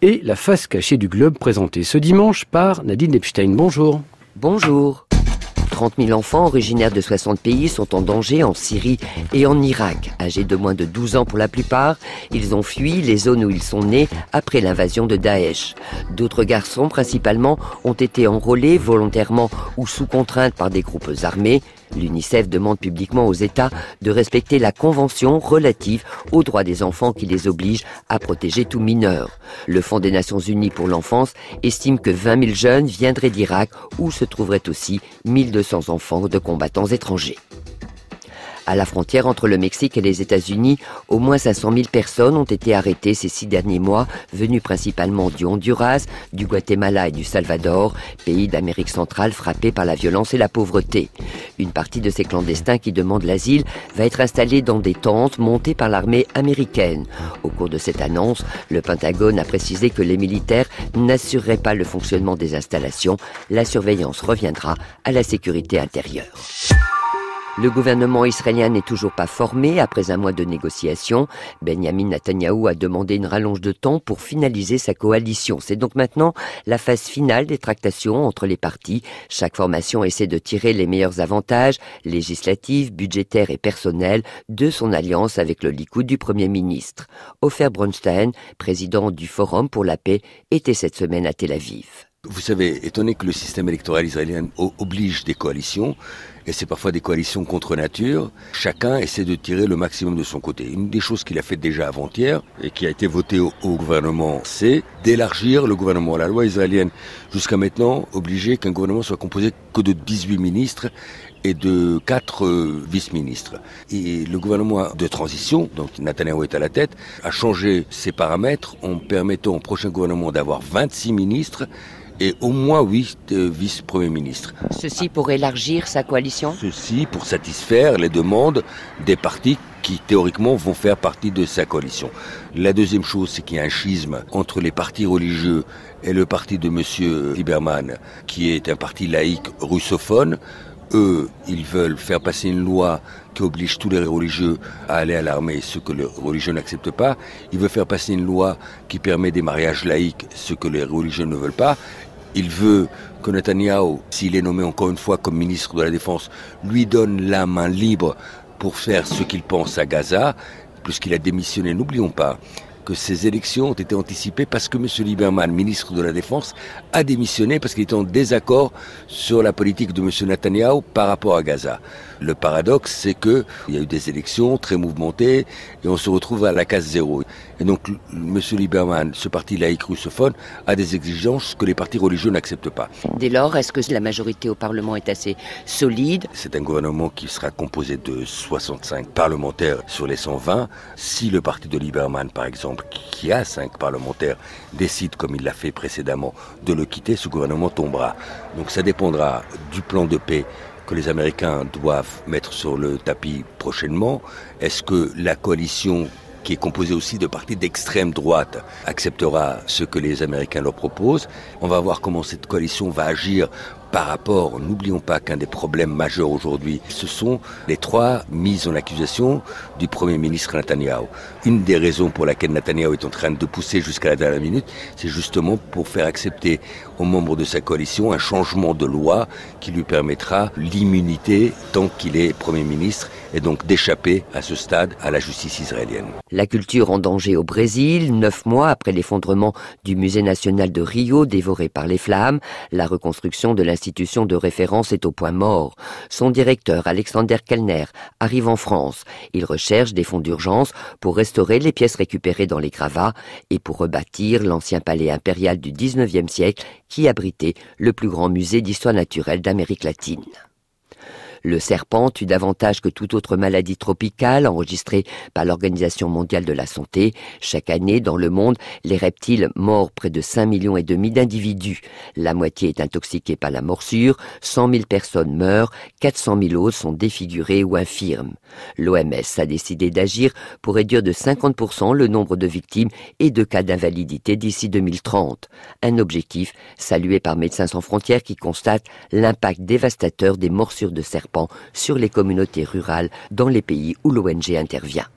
et la face cachée du globe présentée ce dimanche par Nadine Epstein. Bonjour. Bonjour. 30 000 enfants originaires de 60 pays sont en danger en Syrie et en Irak. Âgés de moins de 12 ans pour la plupart, ils ont fui les zones où ils sont nés après l'invasion de Daesh. D'autres garçons, principalement, ont été enrôlés volontairement ou sous contrainte par des groupes armés. L'UNICEF demande publiquement aux États de respecter la Convention relative aux droits des enfants qui les oblige à protéger tout mineur. Le Fonds des Nations Unies pour l'enfance estime que 20 000 jeunes viendraient d'Irak où se trouveraient aussi 1200 enfants de combattants étrangers. À la frontière entre le Mexique et les États-Unis, au moins 500 000 personnes ont été arrêtées ces six derniers mois, venues principalement du Honduras, du Guatemala et du Salvador, pays d'Amérique centrale frappés par la violence et la pauvreté. Une partie de ces clandestins qui demandent l'asile va être installée dans des tentes montées par l'armée américaine. Au cours de cette annonce, le Pentagone a précisé que les militaires n'assureraient pas le fonctionnement des installations. La surveillance reviendra à la sécurité intérieure. Le gouvernement israélien n'est toujours pas formé après un mois de négociations. Benjamin Netanyahou a demandé une rallonge de temps pour finaliser sa coalition. C'est donc maintenant la phase finale des tractations entre les partis. Chaque formation essaie de tirer les meilleurs avantages législatifs, budgétaires et personnels de son alliance avec le Likoud du Premier ministre. Ofer Bronstein, président du Forum pour la paix, était cette semaine à Tel Aviv. Vous savez, étonné que le système électoral israélien oblige des coalitions, et c'est parfois des coalitions contre nature, chacun essaie de tirer le maximum de son côté. Une des choses qu'il a fait déjà avant-hier, et qui a été votée au, gouvernement, c'est d'élargir le gouvernement. La loi israélienne, jusqu'à maintenant, obligeait qu'un gouvernement soit composé que de 18 ministres et de quatre euh, vice-ministres. Et le gouvernement de transition, dont Netanyahu est à la tête, a changé ses paramètres en permettant au prochain gouvernement d'avoir 26 ministres et au moins huit vice-premiers ministres. Ceci pour élargir sa coalition Ceci pour satisfaire les demandes des partis qui théoriquement vont faire partie de sa coalition. La deuxième chose, c'est qu'il y a un schisme entre les partis religieux et le parti de M. Lieberman, qui est un parti laïque russophone. Eux, ils veulent faire passer une loi qui oblige tous les religieux à aller à l'armée, ce que les religieux n'acceptent pas. Ils veulent faire passer une loi qui permet des mariages laïques, ce que les religieux ne veulent pas. Il veut que Netanyahu, s'il est nommé encore une fois comme ministre de la Défense, lui donne la main libre pour faire ce qu'il pense à Gaza, puisqu'il a démissionné. N'oublions pas que ces élections ont été anticipées parce que M. Lieberman, ministre de la Défense, a démissionné parce qu'il était en désaccord sur la politique de M. Netanyahu par rapport à Gaza. Le paradoxe, c'est que il y a eu des élections très mouvementées et on se retrouve à la case zéro. Et donc, M. Lieberman, ce parti laïque russophone, a des exigences que les partis religieux n'acceptent pas. Dès lors, est-ce que la majorité au Parlement est assez solide? C'est un gouvernement qui sera composé de 65 parlementaires sur les 120. Si le parti de Lieberman, par exemple, qui a 5 parlementaires, décide, comme il l'a fait précédemment, de le quitter, ce gouvernement tombera. Donc ça dépendra du plan de paix que les Américains doivent mettre sur le tapis prochainement. Est-ce que la coalition qui est composée aussi de partis d'extrême droite, acceptera ce que les Américains leur proposent? On va voir comment cette coalition va agir par rapport, n'oublions pas qu'un des problèmes majeurs aujourd'hui, ce sont les trois mises en accusation du Premier ministre Netanyahu. Une des raisons pour laquelle Netanyahu est en train de pousser jusqu'à la dernière minute, c'est justement pour faire accepter aux membres de sa coalition un changement de loi qui lui permettra l'immunité tant qu'il est Premier ministre et donc d'échapper à ce stade à la justice israélienne. La culture en danger au Brésil, neuf mois après l'effondrement du musée national de Rio dévoré par les flammes, la reconstruction de l'institution de référence est au point mort. Son directeur, Alexander Kellner, arrive en France. Il recherche des fonds d'urgence pour restaurer les pièces récupérées dans les gravats et pour rebâtir l'ancien palais impérial du 19e siècle qui abritait le plus grand musée d'histoire naturelle d'Amérique latine. Le serpent tue davantage que toute autre maladie tropicale enregistrée par l'Organisation mondiale de la santé. Chaque année, dans le monde, les reptiles mordent près de 5 millions et demi d'individus. La moitié est intoxiquée par la morsure, 100 000 personnes meurent, 400 000 autres sont défigurées ou infirmes. L'OMS a décidé d'agir pour réduire de 50% le nombre de victimes et de cas d'invalidité d'ici 2030. Un objectif salué par Médecins sans frontières qui constate l'impact dévastateur des morsures de sur les communautés rurales dans les pays où l'ONG intervient.